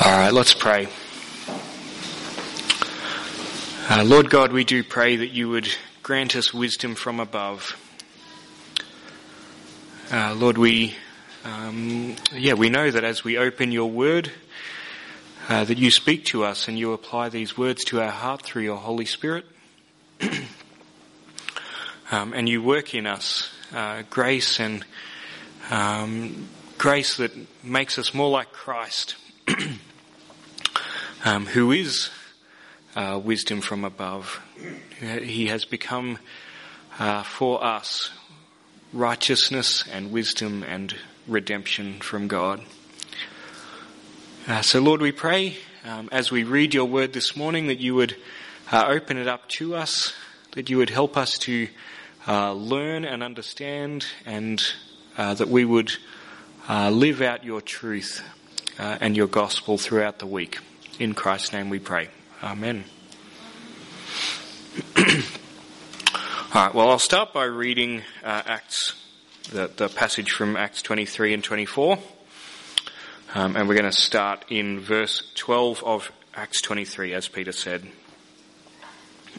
All right, let's pray. Uh, Lord God, we do pray that you would grant us wisdom from above. Uh, Lord, we, um, yeah, we know that as we open your word, uh, that you speak to us and you apply these words to our heart through your Holy Spirit. um, and you work in us uh, grace and um, grace that makes us more like Christ. um, who is uh, wisdom from above. He has become uh, for us righteousness and wisdom and redemption from God. Uh, so, Lord, we pray um, as we read your word this morning that you would uh, open it up to us, that you would help us to uh, learn and understand, and uh, that we would live out your truth and your gospel throughout the week. In Christ's name we pray. Amen. All right, well, I'll start by reading uh, Acts, the, the, passage from Acts 23 and 24. Um, and we're going to start in verse 12 of Acts 23, as Peter said.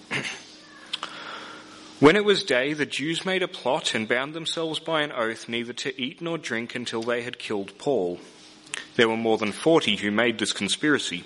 When it was day, the Jews made a plot and bound themselves by an oath neither to eat nor drink until they had killed Paul. There were more than forty who made this conspiracy.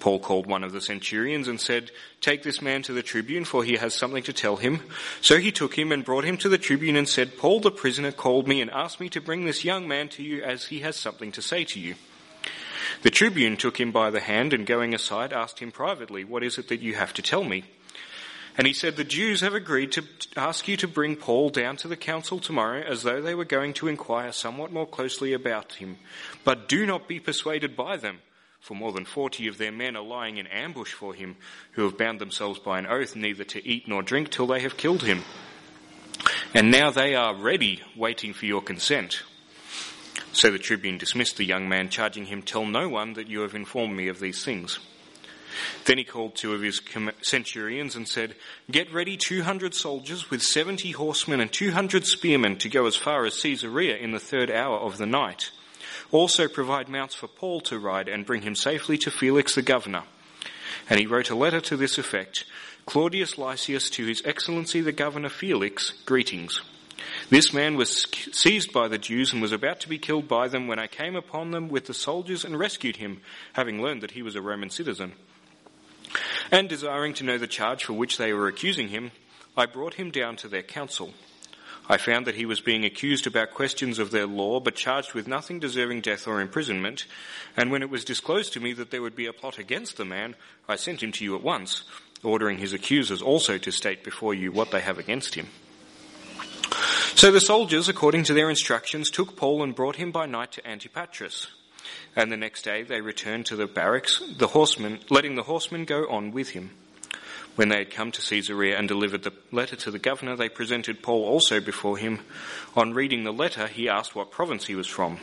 Paul called one of the centurions and said, Take this man to the tribune, for he has something to tell him. So he took him and brought him to the tribune and said, Paul the prisoner called me and asked me to bring this young man to you as he has something to say to you. The tribune took him by the hand and going aside asked him privately, What is it that you have to tell me? And he said, The Jews have agreed to ask you to bring Paul down to the council tomorrow as though they were going to inquire somewhat more closely about him. But do not be persuaded by them for more than forty of their men are lying in ambush for him, who have bound themselves by an oath neither to eat nor drink till they have killed him. And now they are ready, waiting for your consent. So the tribune dismissed the young man, charging him, Tell no one that you have informed me of these things. Then he called two of his centurions and said, Get ready 200 soldiers with 70 horsemen and 200 spearmen to go as far as Caesarea in the third hour of the night also provide mounts for Paul to ride and bring him safely to Felix the governor. And he wrote a letter to this effect Claudius Lysias to His Excellency the Governor Felix, greetings. This man was seized by the Jews and was about to be killed by them when I came upon them with the soldiers and rescued him, having learned that he was a Roman citizen. And desiring to know the charge for which they were accusing him, I brought him down to their council. I found that he was being accused about questions of their law, but charged with nothing deserving death or imprisonment. And when it was disclosed to me that there would be a plot against the man, I sent him to you at once, ordering his accusers also to state before you what they have against him. So the soldiers, according to their instructions, took Paul and brought him by night to Antipatris. And the next day they returned to the barracks, the horsemen, letting the horsemen go on with him. When they had come to Caesarea and delivered the letter to the governor, they presented Paul also before him. On reading the letter, he asked what province he was from.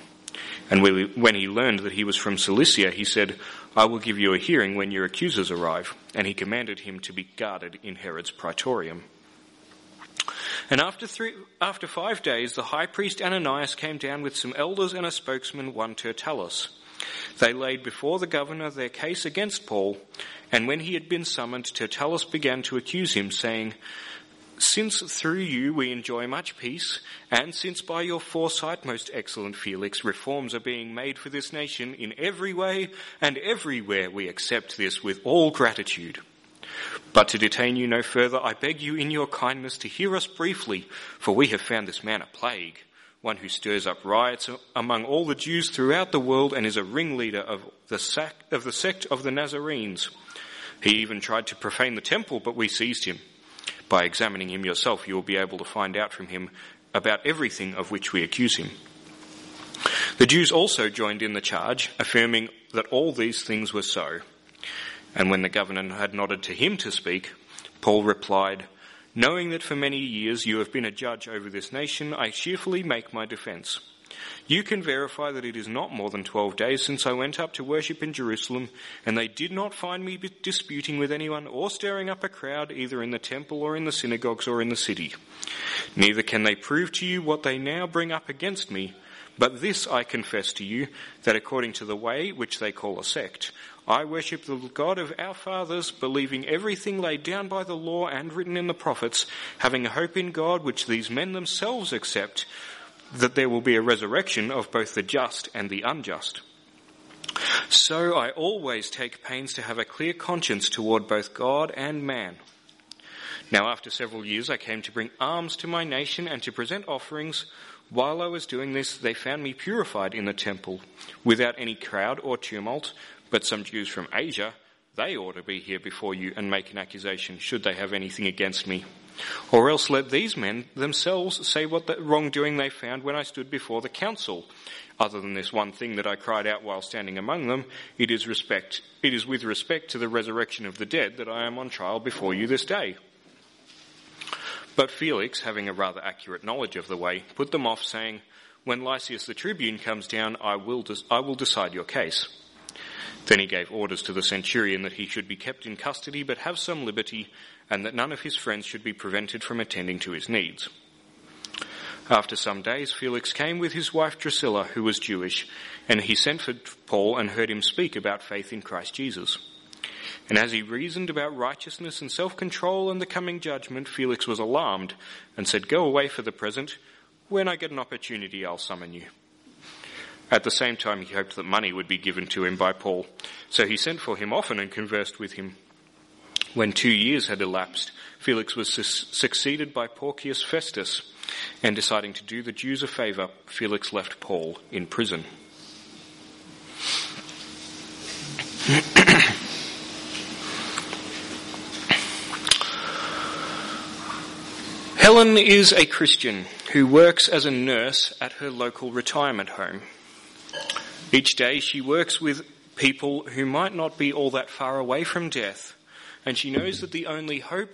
And when he learned that he was from Cilicia, he said, I will give you a hearing when your accusers arrive. And he commanded him to be guarded in Herod's praetorium. And after, three, after five days, the high priest Ananias came down with some elders and a spokesman, one Tertullus. They laid before the governor their case against Paul, and when he had been summoned, Tertullus began to accuse him, saying, Since through you we enjoy much peace, and since by your foresight, most excellent Felix, reforms are being made for this nation in every way and everywhere, we accept this with all gratitude. But to detain you no further, I beg you in your kindness to hear us briefly, for we have found this man a plague one who stirs up riots among all the Jews throughout the world and is a ringleader of the, sac- of the sect of the Nazarenes. He even tried to profane the temple, but we seized him. By examining him yourself, you will be able to find out from him about everything of which we accuse him. The Jews also joined in the charge, affirming that all these things were so. And when the governor had nodded to him to speak, Paul replied, Knowing that for many years you have been a judge over this nation, I cheerfully make my defense. You can verify that it is not more than twelve days since I went up to worship in Jerusalem, and they did not find me disputing with anyone or stirring up a crowd either in the temple or in the synagogues or in the city. Neither can they prove to you what they now bring up against me, but this I confess to you, that according to the way which they call a sect, I worship the God of our fathers, believing everything laid down by the law and written in the prophets, having a hope in God which these men themselves accept, that there will be a resurrection of both the just and the unjust. So I always take pains to have a clear conscience toward both God and man. Now after several years I came to bring alms to my nation and to present offerings. While I was doing this, they found me purified in the temple, without any crowd or tumult, but some Jews from Asia, they ought to be here before you and make an accusation should they have anything against me. Or else let these men themselves say what the wrongdoing they found when I stood before the council. Other than this one thing that I cried out while standing among them, it is respect, it is with respect to the resurrection of the dead that I am on trial before you this day. But Felix, having a rather accurate knowledge of the way, put them off saying, when Lysias the tribune comes down, I will, I will decide your case. Then he gave orders to the centurion that he should be kept in custody but have some liberty, and that none of his friends should be prevented from attending to his needs. After some days, Felix came with his wife Drusilla, who was Jewish, and he sent for Paul and heard him speak about faith in Christ Jesus. And as he reasoned about righteousness and self-control and the coming judgment, Felix was alarmed and said, Go away for the present. When I get an opportunity, I'll summon you. At the same time, he hoped that money would be given to him by Paul, so he sent for him often and conversed with him. When two years had elapsed, Felix was su- succeeded by Porcius Festus, and deciding to do the Jews a favour, Felix left Paul in prison. Helen is a Christian who works as a nurse at her local retirement home. Each day she works with people who might not be all that far away from death, and she knows that the only hope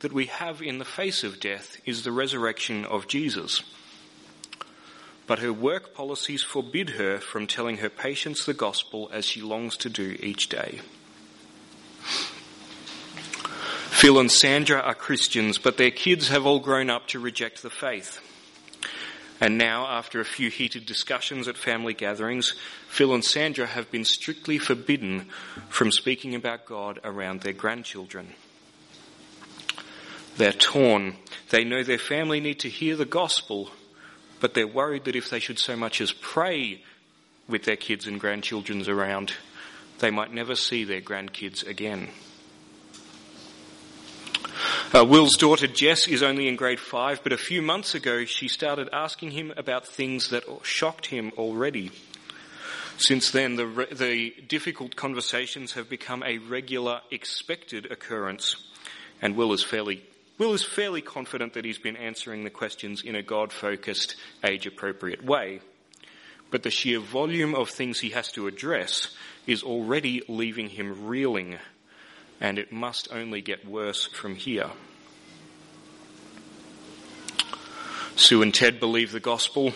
that we have in the face of death is the resurrection of Jesus. But her work policies forbid her from telling her patients the gospel as she longs to do each day. Phil and Sandra are Christians, but their kids have all grown up to reject the faith. And now, after a few heated discussions at family gatherings, Phil and Sandra have been strictly forbidden from speaking about God around their grandchildren. They're torn. They know their family need to hear the gospel, but they're worried that if they should so much as pray with their kids and grandchildren around, they might never see their grandkids again. Uh, Will's daughter Jess is only in grade five, but a few months ago she started asking him about things that shocked him already. Since then, the, re- the difficult conversations have become a regular, expected occurrence, and Will is fairly Will is fairly confident that he's been answering the questions in a God-focused, age-appropriate way. But the sheer volume of things he has to address is already leaving him reeling and it must only get worse from here. Sue and Ted believe the gospel,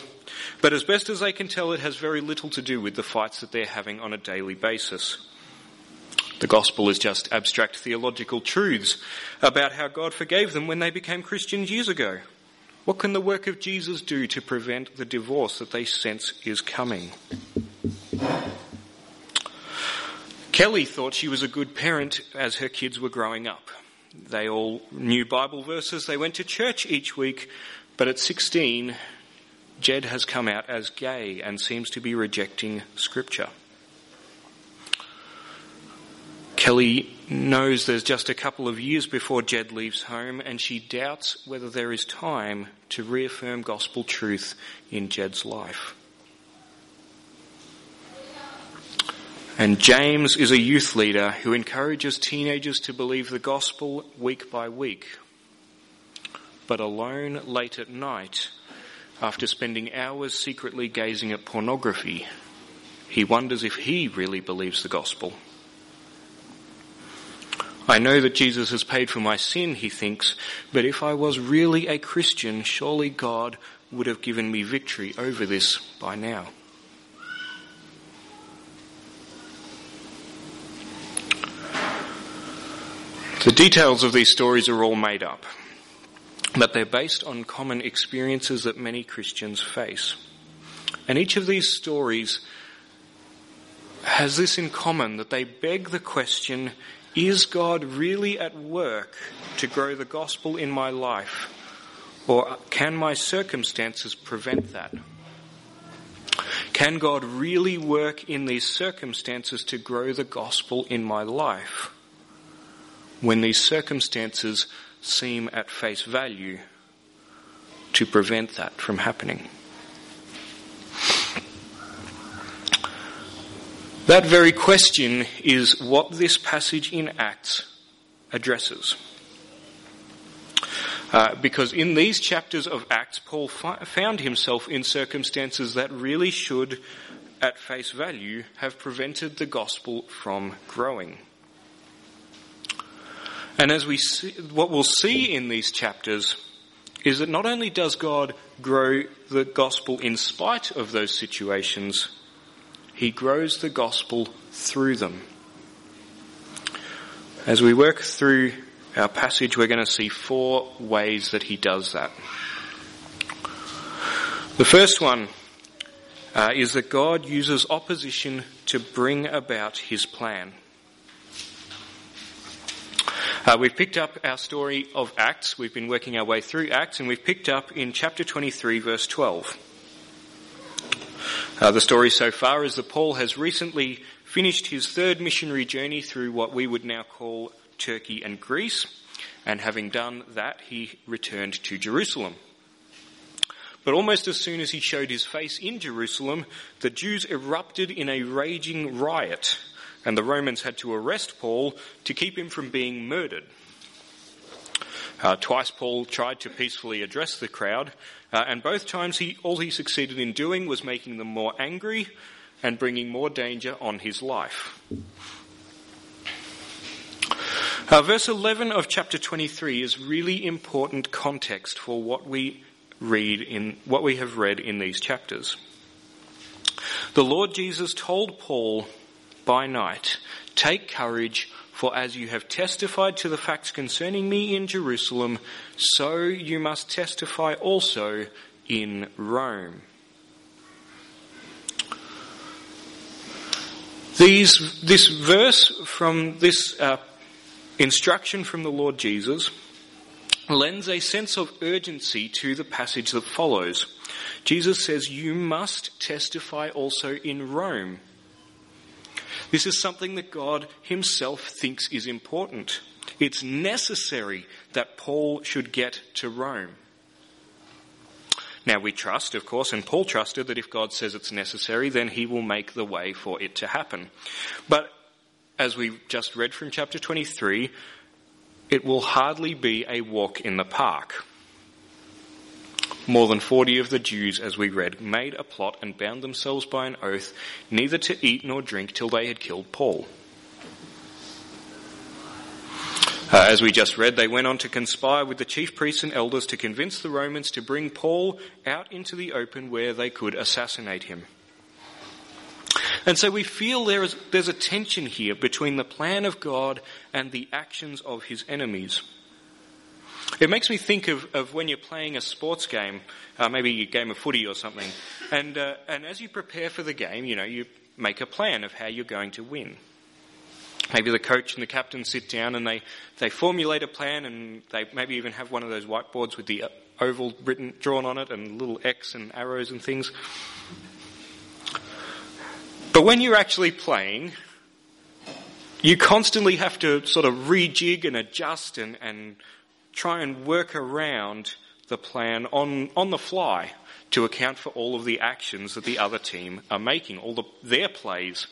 but as best as they can tell, it has very little to do with the fights that they're having on a daily basis. The gospel is just abstract theological truths about how God forgave them when they became Christians years ago. What can the work of Jesus do to prevent the divorce that they sense is coming? Kelly thought she was a good parent as her kids were growing up. They all knew Bible verses, they went to church each week, but at 16, Jed has come out as gay and seems to be rejecting scripture. Kelly knows there's just a couple of years before Jed leaves home and she doubts whether there is time to reaffirm gospel truth in Jed's life. And James is a youth leader who encourages teenagers to believe the gospel week by week. But alone late at night, after spending hours secretly gazing at pornography, he wonders if he really believes the gospel. I know that Jesus has paid for my sin, he thinks, but if I was really a Christian, surely God would have given me victory over this by now. The details of these stories are all made up, but they're based on common experiences that many Christians face. And each of these stories has this in common that they beg the question, is God really at work to grow the gospel in my life? Or can my circumstances prevent that? Can God really work in these circumstances to grow the gospel in my life? when these circumstances seem at face value to prevent that from happening. That very question is what this passage in Acts addresses. Uh, because in these chapters of Acts, Paul fi- found himself in circumstances that really should, at face value, have prevented the gospel from growing. And as we see, what we'll see in these chapters is that not only does God grow the gospel in spite of those situations, he grows the gospel through them. As we work through our passage, we're going to see four ways that he does that. The first one uh, is that God uses opposition to bring about his plan. Uh, we've picked up our story of Acts. We've been working our way through Acts, and we've picked up in chapter 23, verse 12. Uh, the story so far is that Paul has recently finished his third missionary journey through what we would now call Turkey and Greece, and having done that, he returned to Jerusalem. But almost as soon as he showed his face in Jerusalem, the Jews erupted in a raging riot and the Romans had to arrest Paul to keep him from being murdered. Uh, twice Paul tried to peacefully address the crowd, uh, and both times he, all he succeeded in doing was making them more angry and bringing more danger on his life. Uh, verse 11 of chapter 23 is really important context for what we read in what we have read in these chapters. The Lord Jesus told Paul by night. Take courage, for as you have testified to the facts concerning me in Jerusalem, so you must testify also in Rome. These, this verse from this uh, instruction from the Lord Jesus lends a sense of urgency to the passage that follows. Jesus says, You must testify also in Rome. This is something that God himself thinks is important. It's necessary that Paul should get to Rome. Now we trust, of course, and Paul trusted that if God says it's necessary, then he will make the way for it to happen. But as we just read from chapter 23, it will hardly be a walk in the park. More than forty of the Jews, as we read, made a plot and bound themselves by an oath neither to eat nor drink till they had killed Paul. Uh, as we just read, they went on to conspire with the chief priests and elders to convince the Romans to bring Paul out into the open where they could assassinate him. And so we feel there is, there's a tension here between the plan of God and the actions of his enemies. It makes me think of, of when you're playing a sports game, uh, maybe a game of footy or something, and, uh, and as you prepare for the game, you know, you make a plan of how you're going to win. Maybe the coach and the captain sit down and they, they formulate a plan and they maybe even have one of those whiteboards with the oval written, drawn on it and little X and arrows and things. But when you're actually playing, you constantly have to sort of rejig and adjust and, and try and work around the plan on, on the fly to account for all of the actions that the other team are making, all the, their plays.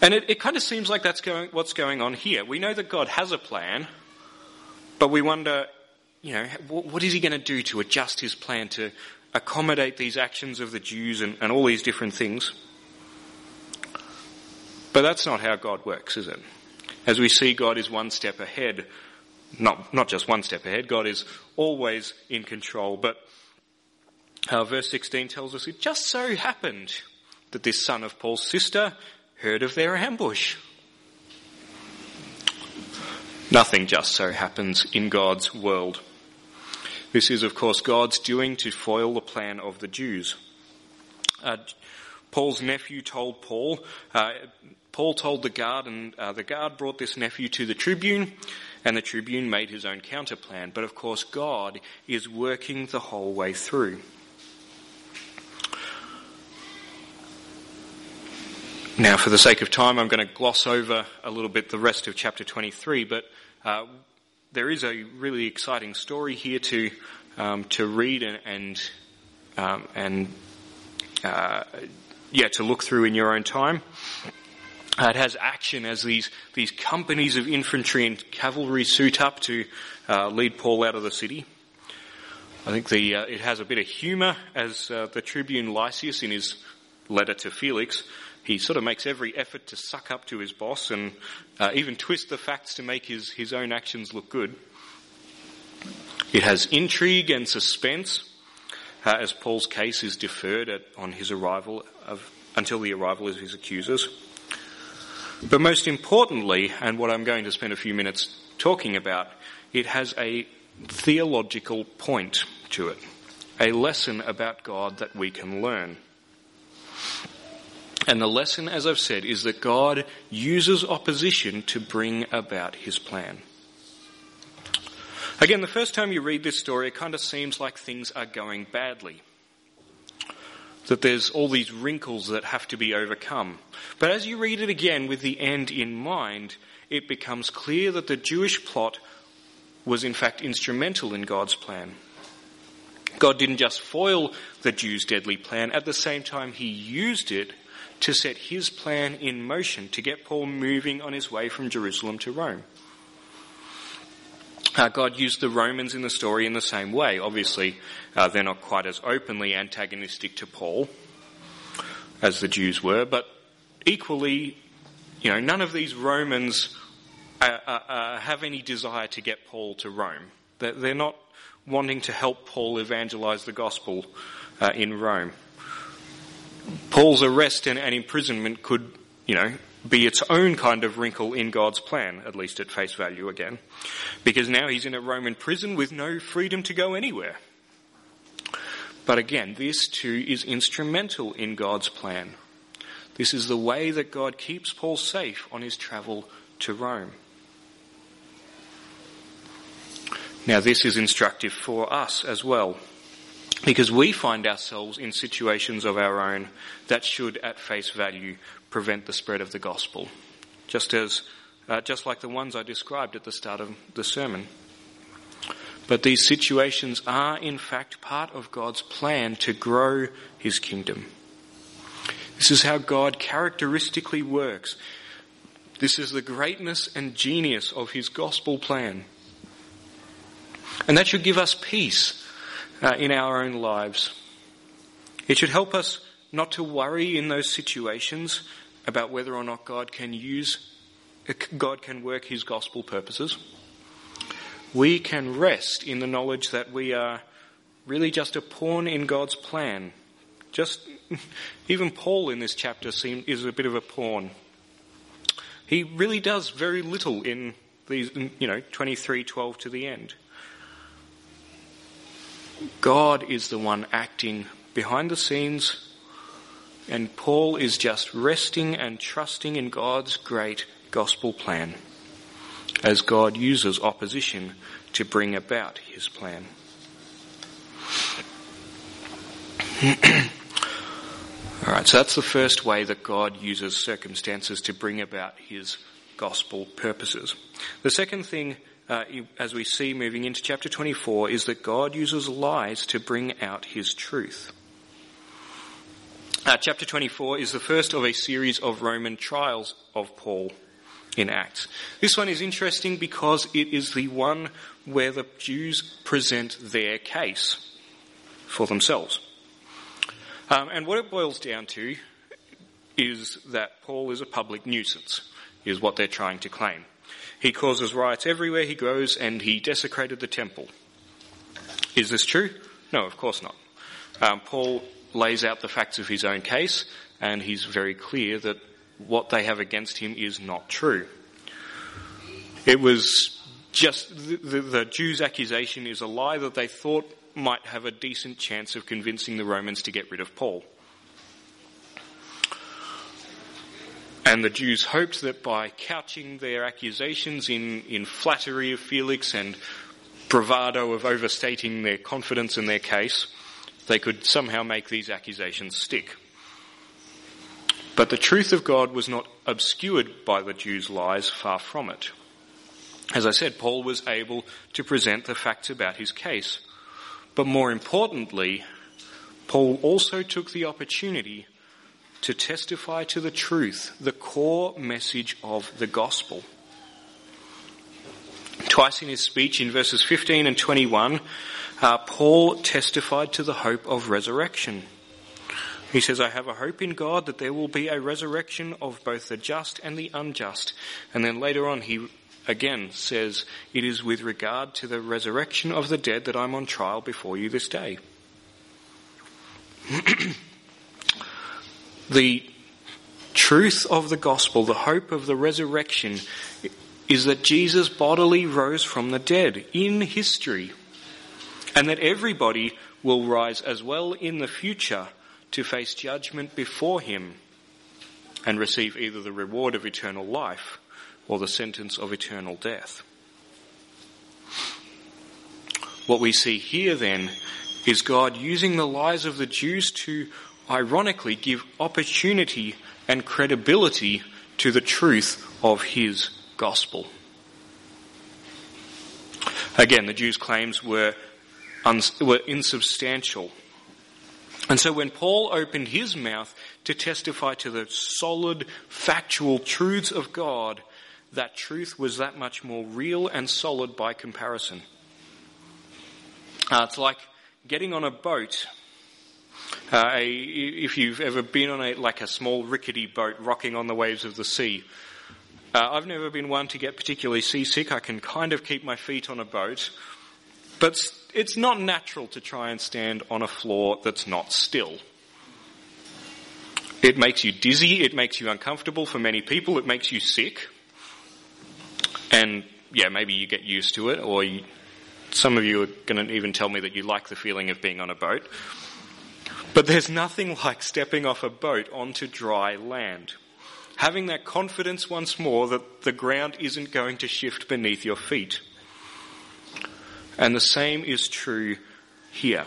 And it, it kind of seems like that's going, what's going on here. We know that God has a plan, but we wonder, you know, what, what is he going to do to adjust his plan to accommodate these actions of the Jews and, and all these different things? But that's not how God works, is it? As we see, God is one step ahead. Not, not just one step ahead, God is always in control. But uh, verse 16 tells us it just so happened that this son of Paul's sister heard of their ambush. Nothing just so happens in God's world. This is, of course, God's doing to foil the plan of the Jews. Uh, Paul's nephew told Paul, uh, Paul told the guard, and uh, the guard brought this nephew to the tribune, and the tribune made his own counterplan. But of course, God is working the whole way through. Now, for the sake of time, I'm going to gloss over a little bit the rest of chapter 23, but uh, there is a really exciting story here to um, to read and and, um, and uh, yeah, to look through in your own time. Uh, it has action as these these companies of infantry and cavalry suit up to uh, lead Paul out of the city. I think the uh, it has a bit of humour as uh, the tribune Lysias in his letter to Felix he sort of makes every effort to suck up to his boss and uh, even twist the facts to make his, his own actions look good. It has intrigue and suspense uh, as Paul's case is deferred at, on his arrival of, until the arrival of his accusers. But most importantly, and what I'm going to spend a few minutes talking about, it has a theological point to it, a lesson about God that we can learn. And the lesson, as I've said, is that God uses opposition to bring about his plan. Again, the first time you read this story, it kind of seems like things are going badly. That there's all these wrinkles that have to be overcome. But as you read it again with the end in mind, it becomes clear that the Jewish plot was in fact instrumental in God's plan. God didn't just foil the Jews' deadly plan, at the same time, He used it to set his plan in motion to get Paul moving on his way from Jerusalem to Rome. Uh, God used the Romans in the story in the same way. Obviously, uh, they're not quite as openly antagonistic to Paul as the Jews were, but equally, you know, none of these Romans uh, uh, uh have any desire to get Paul to Rome. They're, they're not wanting to help Paul evangelize the gospel uh, in Rome. Paul's arrest and, and imprisonment could, you know, be its own kind of wrinkle in God's plan, at least at face value again. Because now he's in a Roman prison with no freedom to go anywhere. But again, this too is instrumental in God's plan. This is the way that God keeps Paul safe on his travel to Rome. Now, this is instructive for us as well because we find ourselves in situations of our own that should, at face value, prevent the spread of the gospel, just as, uh, just like the ones I described at the start of the sermon. But these situations are, in fact, part of God's plan to grow His kingdom. This is how God characteristically works. This is the greatness and genius of His gospel plan. And that should give us peace uh, in our own lives. It should help us not to worry in those situations about whether or not God can use, God can work His gospel purposes. We can rest in the knowledge that we are really just a pawn in God's plan. Just, even Paul in this chapter seem, is a bit of a pawn. He really does very little in these, you know, 23:12 to the end. God is the one acting behind the scenes, and Paul is just resting and trusting in God's great gospel plan as God uses opposition to bring about his plan. All right, so that's the first way that God uses circumstances to bring about his gospel purposes. The second thing uh, as we see moving into chapter 24, is that God uses lies to bring out his truth. Uh, chapter 24 is the first of a series of Roman trials of Paul in Acts. This one is interesting because it is the one where the Jews present their case for themselves. Um, and what it boils down to is that Paul is a public nuisance, is what they're trying to claim. He causes riots everywhere he goes, and he desecrated the temple. Is this true? No, of course not. Um, Paul lays out the facts of his own case, and he's very clear that what they have against him is not true. It was just the, the, the Jews' accusation is a lie that they thought might have a decent chance of convincing the Romans to get rid of Paul. And the Jews hoped that by couching their accusations in, in flattery of Felix and bravado of overstating their confidence in their case, they could somehow make these accusations stick. But the truth of God was not obscured by the Jews' lies, far from it. As I said, Paul was able to present the facts about his case. But more importantly, Paul also took the opportunity to testify to the truth, the core message of the gospel. Twice in his speech in verses 15 and 21, uh, Paul testified to the hope of resurrection. He says, I have a hope in God that there will be a resurrection of both the just and the unjust. And then later on, he again says, It is with regard to the resurrection of the dead that I'm on trial before you this day. the truth of the gospel, the hope of the resurrection, is that Jesus bodily rose from the dead in history, and that everybody will rise as well in the future to face judgment before him and receive either the reward of eternal life or the sentence of eternal death. What we see here then is God using the lies of the Jews to ironically give opportunity and credibility to the truth of his gospel. Again, the Jews' claims were, were insubstantial. And so when Paul opened his mouth to testify to the solid, factual truths of God, that truth was that much more real and solid by comparison. Uh, it's like getting on a boat. Uh, if you've ever been on a like a small rickety boat rocking on the waves of the sea, uh, I've never been one to get particularly seasick. I can kind of keep my feet on a boat, but it's not natural to try and stand on a floor that's not still. It makes you dizzy. It makes you uncomfortable for many people. It makes you sick. And yeah, maybe you get used to it, or you, some of you are going to even tell me that you like the feeling of being on a boat. But there's nothing like stepping off a boat onto dry land. Having that confidence once more that the ground isn't going to shift beneath your feet. And the same is true here.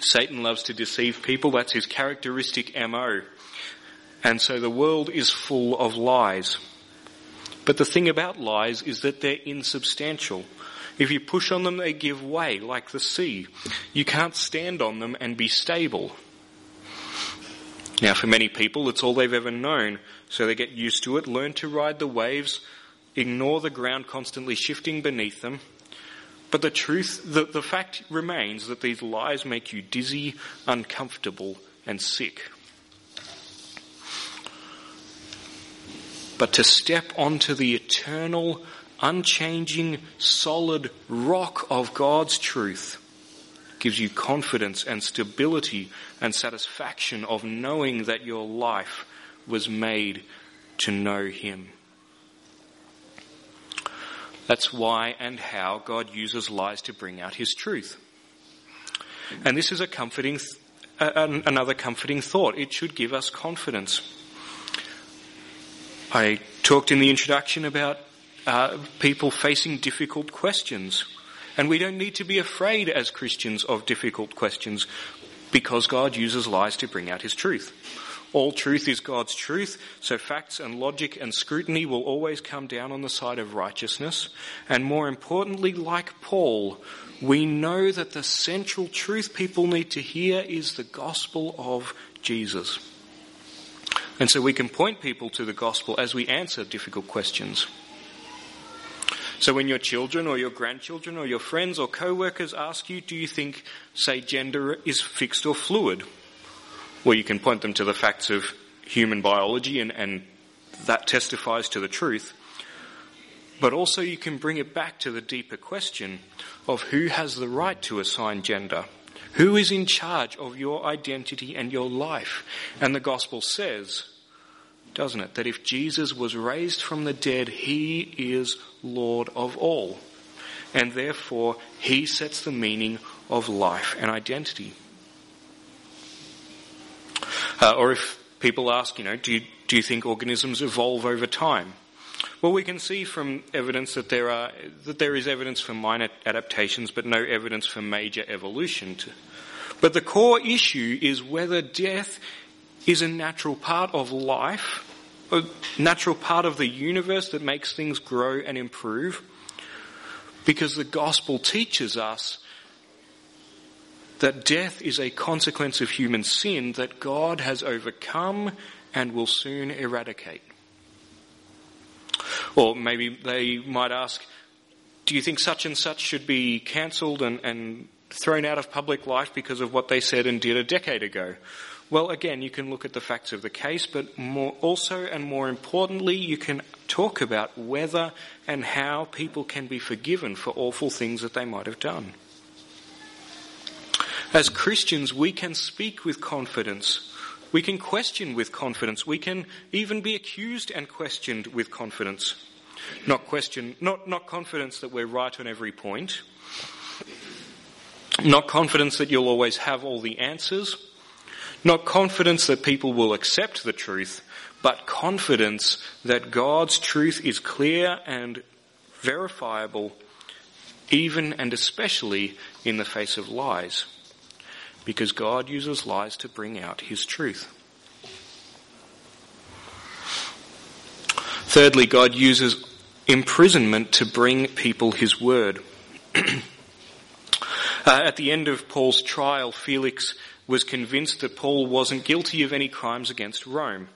Satan loves to deceive people. That's his characteristic MO. And so the world is full of lies. But the thing about lies is that they're insubstantial. If you push on them, they give way, like the sea. You can't stand on them and be stable. Now, for many people, it's all they've ever known, so they get used to it, learn to ride the waves, ignore the ground constantly shifting beneath them. But the truth, the, the fact remains that these lies make you dizzy, uncomfortable, and sick. but to step onto the eternal, unchanging, solid rock of God's truth gives you confidence and stability and satisfaction of knowing that your life was made to know Him. That's why and how God uses lies to bring out His truth. And this is a comforting, another comforting thought. It should give us confidence. I talked in the introduction about uh, people facing difficult questions. And we don't need to be afraid as Christians of difficult questions because God uses lies to bring out his truth. All truth is God's truth, so facts and logic and scrutiny will always come down on the side of righteousness. And more importantly, like Paul, we know that the central truth people need to hear is the gospel of Jesus. And so we can point people to the gospel as we answer difficult questions. So when your children or your grandchildren or your friends or co-workers ask you, do you think, say, gender is fixed or fluid? Well, you can point them to the facts of human biology and, and that testifies to the truth. But also you can bring it back to the deeper question of who has the right to assign gender. Who is in charge of your identity and your life? And the gospel says, doesn't it, that if Jesus was raised from the dead, he is Lord of all. And therefore, he sets the meaning of life and identity. Uh, or if people ask, you know, do you, do you think organisms evolve over time? Well, we can see from evidence that there are that there is evidence for minor adaptations, but no evidence for major evolution. But the core issue is whether death is a natural part of life, a natural part of the universe that makes things grow and improve. Because the gospel teaches us that death is a consequence of human sin that God has overcome and will soon eradicate. Or maybe they might ask, do you think such and such should be cancelled and, and thrown out of public life because of what they said and did a decade ago? Well, again, you can look at the facts of the case, but more, also and more importantly, you can talk about whether and how people can be forgiven for awful things that they might have done. As Christians, we can speak with confidence. We can question with confidence. We can even be accused and questioned with confidence. Not question, not, not confidence that we're right on every point. Not confidence that you'll always have all the answers. Not confidence that people will accept the truth, but confidence that God's truth is clear and verifiable, even and especially in the face of lies because God uses lies to bring out his truth. Thirdly, God uses imprisonment to bring people his word. uh, at the end of Paul's trial, Felix was convinced that Paul wasn't guilty of any crimes against Rome.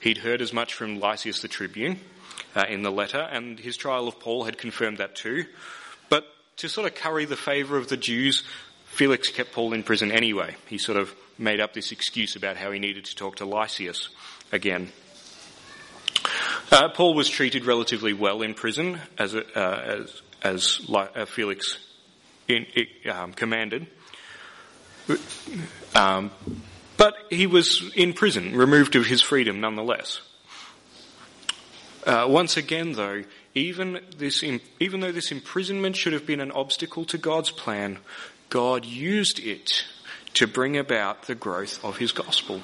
He'd heard as much from Lysias the tribune uh, in the letter, and his trial of Paul had confirmed that too. But to sort of curry the favour of the Jews, Felix kept Paul in prison anyway. He sort of made up this excuse about how he needed to talk to Lysias again. Uh, Paul was treated relatively well in prison, as, uh, as, as uh, Felix in, um, commanded. Um, but he was in prison, removed of his freedom nonetheless. Uh, once again, though, even, this, even though this imprisonment should have been an obstacle to God's plan, God used it to bring about the growth of his gospel.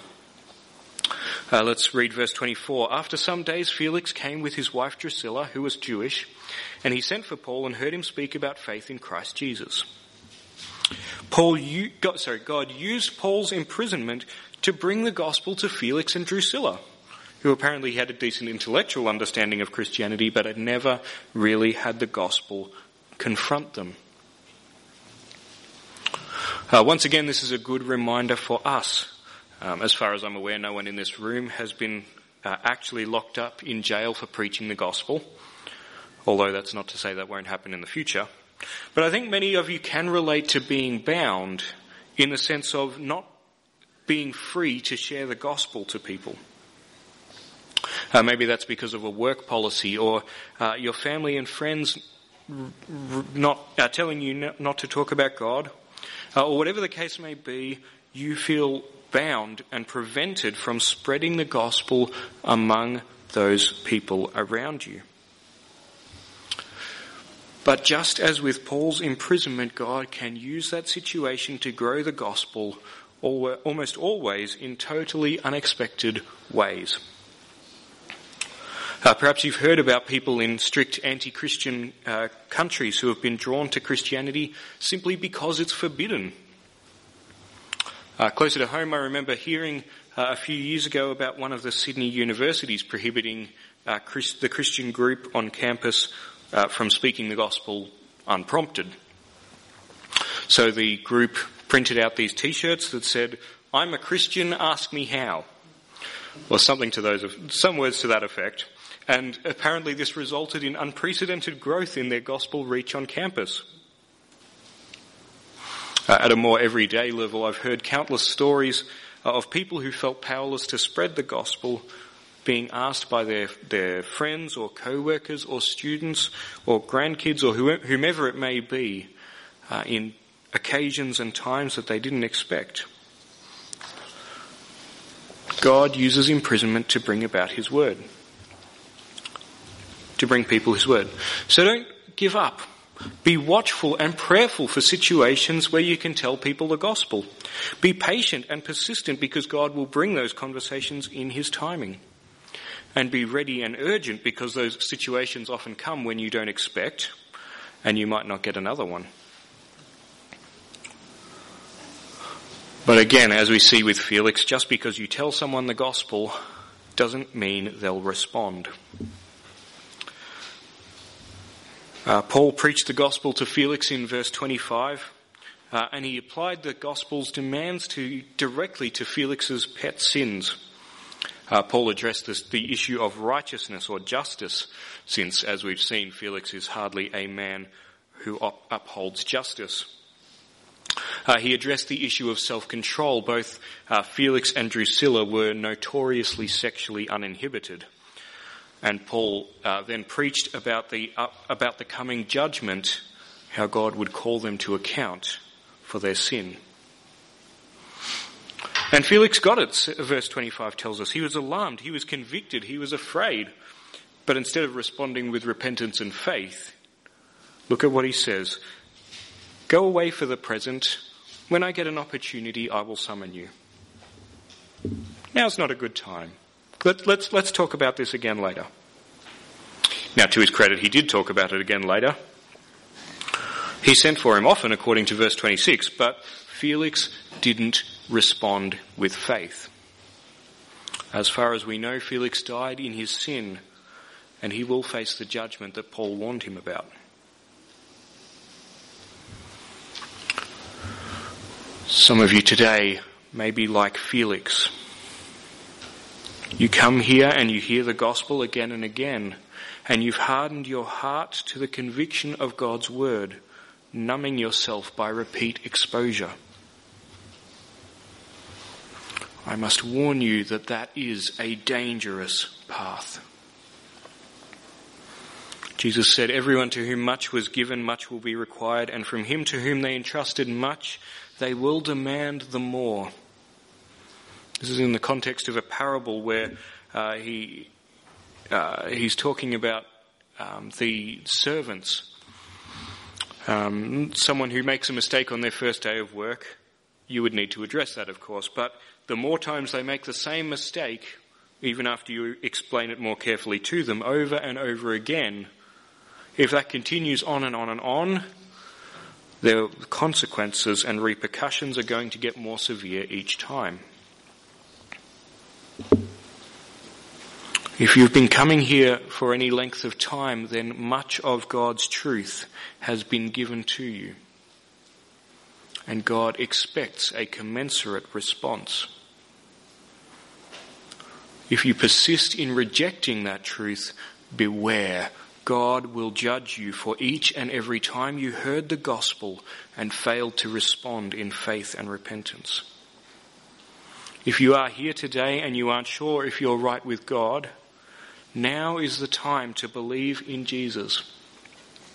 Uh, let's read verse 24. After some days, Felix came with his wife Drusilla, who was Jewish, and he sent for Paul and heard him speak about faith in Christ Jesus. Paul, God, sorry, God used Paul's imprisonment to bring the gospel to Felix and Drusilla, who apparently had a decent intellectual understanding of Christianity, but had never really had the gospel confront them. Uh, once again, this is a good reminder for us. Um, as far as I'm aware, no one in this room has been uh, actually locked up in jail for preaching the gospel, although that's not to say that won't happen in the future. But I think many of you can relate to being bound in the sense of not being free to share the gospel to people. Uh, maybe that's because of a work policy or uh, your family and friends r- r- not uh, telling you not to talk about God uh, or whatever the case may be, you feel bound and prevented from spreading the gospel among those people around you. But just as with Paul's imprisonment, God can use that situation to grow the gospel almost always in totally unexpected ways. Uh, perhaps you've heard about people in strict anti-Christian uh, countries who have been drawn to Christianity simply because it's forbidden. Uh, closer to home, I remember hearing uh, a few years ago about one of the Sydney universities prohibiting uh, the Christian group on campus uh, from speaking the gospel unprompted. So the group printed out these T-shirts that said, "I'm a Christian, ask me how," or something to those, some words to that effect. And apparently this resulted in unprecedented growth in their gospel reach on campus. Uh, at a more everyday level, I've heard countless stories uh, of people who felt powerless to spread the gospel being asked by their, their friends or co-workers or students or grandkids or whomever it may be uh, in occasions and times that they didn't expect. God uses imprisonment to bring about His word. To bring people His word. So don't give up. Be watchful and prayerful for situations where you can tell people the gospel. Be patient and persistent because God will bring those conversations in His timing. And be ready and urgent because those situations often come when you don't expect and you might not get another one. But again, as we see with Felix, just because you tell someone the gospel doesn't mean they'll respond. Uh, Paul preached the gospel to Felix in verse 25, uh, and he applied the gospel's demands to directly to Felix's pet sins. Uh, Paul addressed this, the issue of righteousness or justice, since, as we've seen, Felix is hardly a man who up- upholds justice. Uh, he addressed the issue of self-control. Both uh, Felix and Drusilla were notoriously sexually uninhibited. And Paul uh, then preached about the, uh, about the coming judgment, how God would call them to account for their sin. And Felix got it, verse 25 tells us. He was alarmed, he was convicted, he was afraid. But instead of responding with repentance and faith, look at what he says. Go away for the present. When I get an opportunity, I will summon you. Now's not a good time. Let, let's, let's talk about this again later. Now, to his credit, he did talk about it again later. He sent for him often, according to verse 26, but Felix didn't respond with faith. As far as we know, Felix died in his sin, and he will face the judgment that Paul warned him about. Some of you today may be like Felix. You come here and you hear the gospel again and again, and you've hardened your heart to the conviction of God's word, numbing yourself by repeat exposure. I must warn you that that is a dangerous path. Jesus said, Everyone to whom much was given, much will be required, and from him to whom they entrusted much, they will demand the more. This is in the context of a parable where uh, he uh, he's talking about um, the servants. Um, someone who makes a mistake on their first day of work, you would need to address that, of course. But the more times they make the same mistake, even after you explain it more carefully to them over and over again, if that continues on and on and on, the consequences and repercussions are going to get more severe each time. If you've been coming here for any length of time, then much of God's truth has been given to you. And God expects a commensurate response. If you persist in rejecting that truth, beware God will judge you for each and every time you heard the gospel and failed to respond in faith and repentance. If you are here today and you aren't sure if you're right with God, now is the time to believe in Jesus.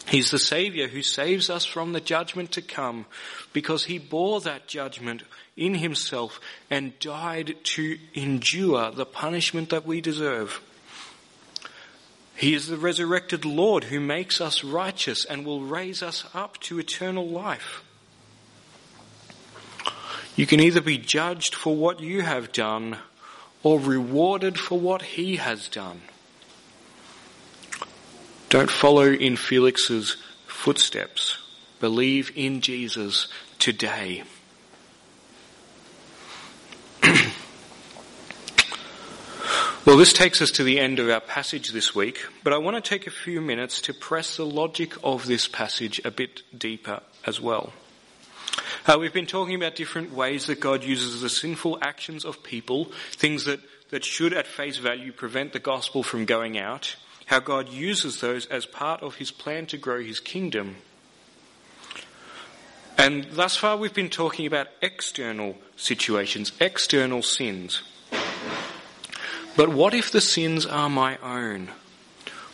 He's the Saviour who saves us from the judgment to come because He bore that judgment in Himself and died to endure the punishment that we deserve. He is the resurrected Lord who makes us righteous and will raise us up to eternal life. You can either be judged for what you have done or rewarded for what he has done. Don't follow in Felix's footsteps. Believe in Jesus today. Well, this takes us to the end of our passage this week, but I want to take a few minutes to press the logic of this passage a bit deeper as well. Uh, we've been talking about different ways that God uses the sinful actions of people, things that, that should at face value prevent the gospel from going out, how God uses those as part of his plan to grow his kingdom. And thus far we've been talking about external situations, external sins. But what if the sins are my own?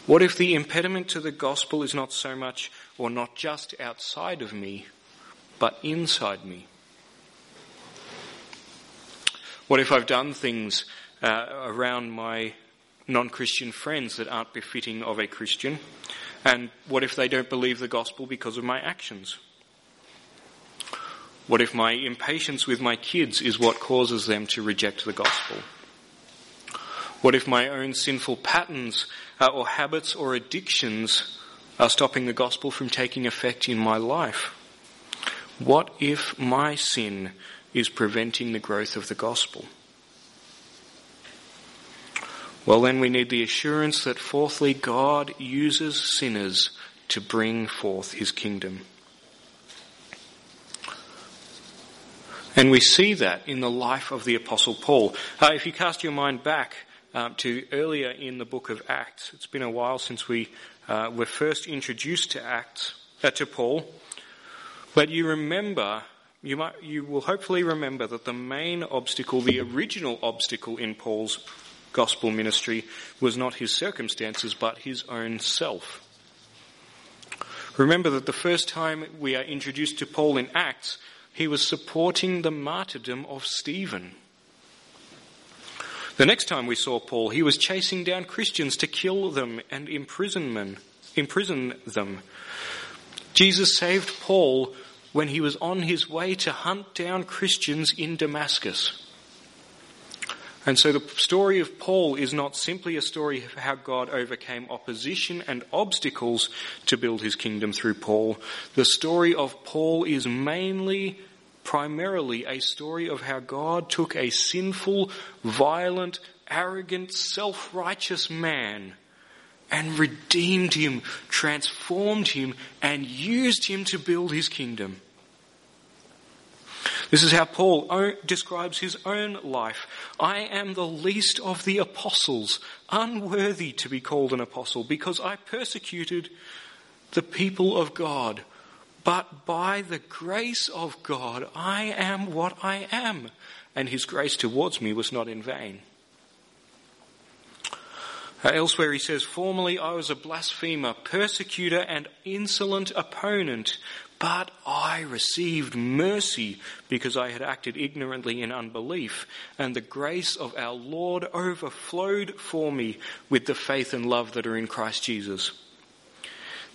What if the impediment to the gospel is not so much or not just outside of me, but inside me? What if I've done things uh, around my non Christian friends that aren't befitting of a Christian? And what if they don't believe the gospel because of my actions? What if my impatience with my kids is what causes them to reject the gospel? What if my own sinful patterns uh, or habits or addictions are stopping the gospel from taking effect in my life? What if my sin is preventing the growth of the gospel? Well, then we need the assurance that, fourthly, God uses sinners to bring forth his kingdom. And we see that in the life of the Apostle Paul. Uh, if you cast your mind back um, to earlier in the book of Acts. It's been a while since we uh, were first introduced to Acts, uh, to Paul. But you remember, you, might, you will hopefully remember that the main obstacle, the original obstacle in Paul's gospel ministry was not his circumstances, but his own self. Remember that the first time we are introduced to Paul in Acts, he was supporting the martyrdom of Stephen. The next time we saw Paul, he was chasing down Christians to kill them and imprison them. Jesus saved Paul when he was on his way to hunt down Christians in Damascus. And so the story of Paul is not simply a story of how God overcame opposition and obstacles to build his kingdom through Paul. The story of Paul is mainly primarily a story of how God took a sinful, violent, arrogant, self-righteous man and redeemed him, transformed him, and used him to build his kingdom. This is how Paul describes his own life. I am the least of the apostles, unworthy to be called an apostle, because I persecuted the people of God but by the grace of God, I am what I am, and his grace towards me was not in vain. Uh, elsewhere he says, Formerly I was a blasphemer, persecutor, and insolent opponent, but I received mercy because I had acted ignorantly in unbelief, and the grace of our Lord overflowed for me with the faith and love that are in Christ Jesus.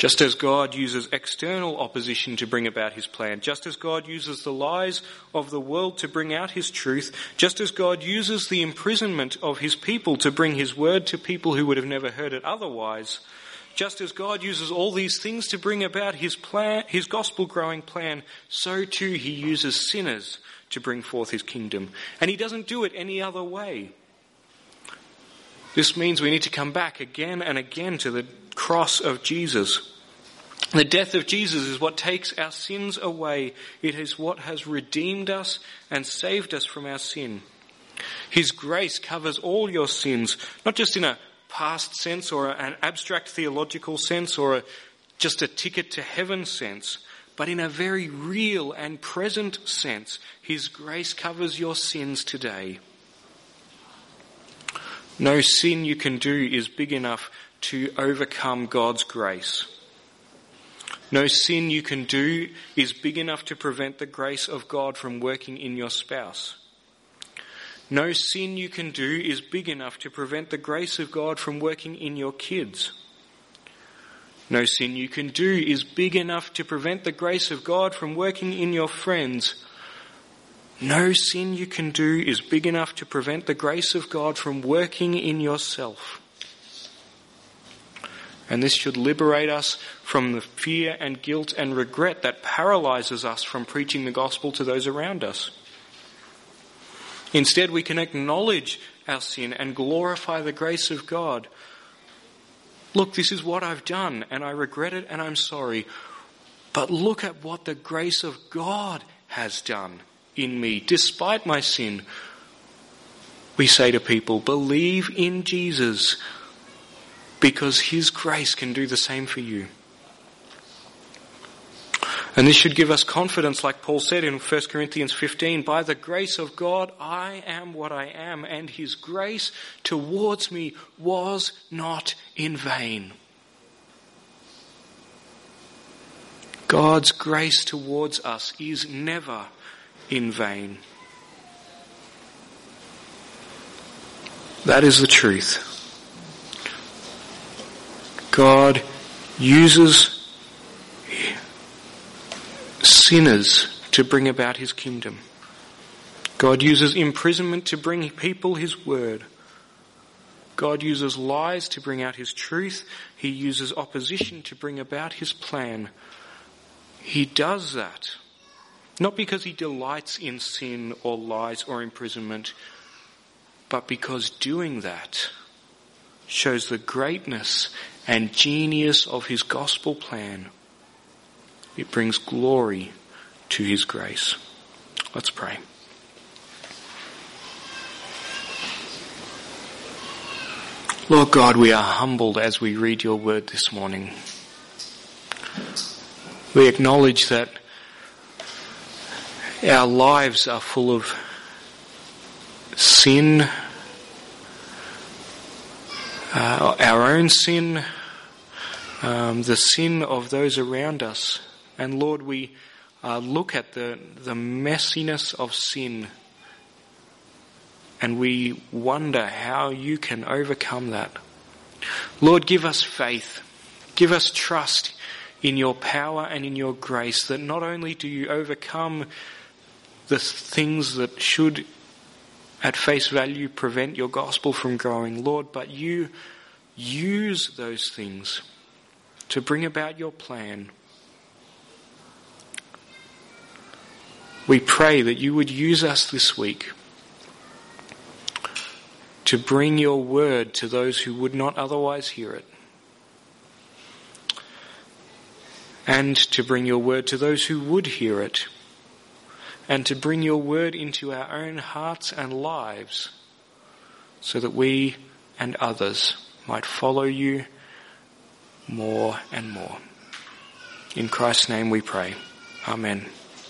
Just as God uses external opposition to bring about his plan, just as God uses the lies of the world to bring out his truth, just as God uses the imprisonment of his people to bring his word to people who would have never heard it otherwise, just as God uses all these things to bring about his plan, his gospel growing plan, so too he uses sinners to bring forth his kingdom. And he doesn't do it any other way. This means we need to come back again and again to the cross of Jesus. The death of Jesus is what takes our sins away. It is what has redeemed us and saved us from our sin. His grace covers all your sins, not just in a past sense or an abstract theological sense or a, just a ticket to heaven sense, but in a very real and present sense. His grace covers your sins today. No sin you can do is big enough to overcome God's grace. No sin you can do is big enough to prevent the grace of God from working in your spouse. No sin you can do is big enough to prevent the grace of God from working in your kids. No sin you can do is big enough to prevent the grace of God from working in your friends no sin you can do is big enough to prevent the grace of God from working in yourself. And this should liberate us from the fear and guilt and regret that paralyzes us from preaching the gospel to those around us. Instead, we can acknowledge our sin and glorify the grace of God. Look, this is what I've done, and I regret it and I'm sorry. But look at what the grace of God has done in me, despite my sin. We say to people, believe in Jesus because His grace can do the same for you. And this should give us confidence, like Paul said in 1 Corinthians 15, by the grace of God, I am what I am, and his grace towards me was not in vain. God's grace towards us is never in vain. That is the truth. God uses sinners to bring about his kingdom. God uses imprisonment to bring people his word. God uses lies to bring out his truth. He uses opposition to bring about his plan. He does that not because he delights in sin or lies or imprisonment, but because doing that shows the greatness and genius of his gospel plan. It brings glory to his grace. Let's pray. Lord God, we are humbled as we read your word this morning. We acknowledge that our lives are full of sin, uh, our own sin, um, the sin of those around us. And Lord, we uh, look at the, the messiness of sin and we wonder how you can overcome that. Lord, give us faith. Give us trust in your power and in your grace that not only do you overcome the things that should at face value prevent your gospel from growing, Lord, but you use those things to bring about your plan We pray that you would use us this week to bring your word to those who would not otherwise hear it. And to bring your word to those who would hear it. And to bring your word into our own hearts and lives so that we and others might follow you more and more. In Christ's name we pray. Amen.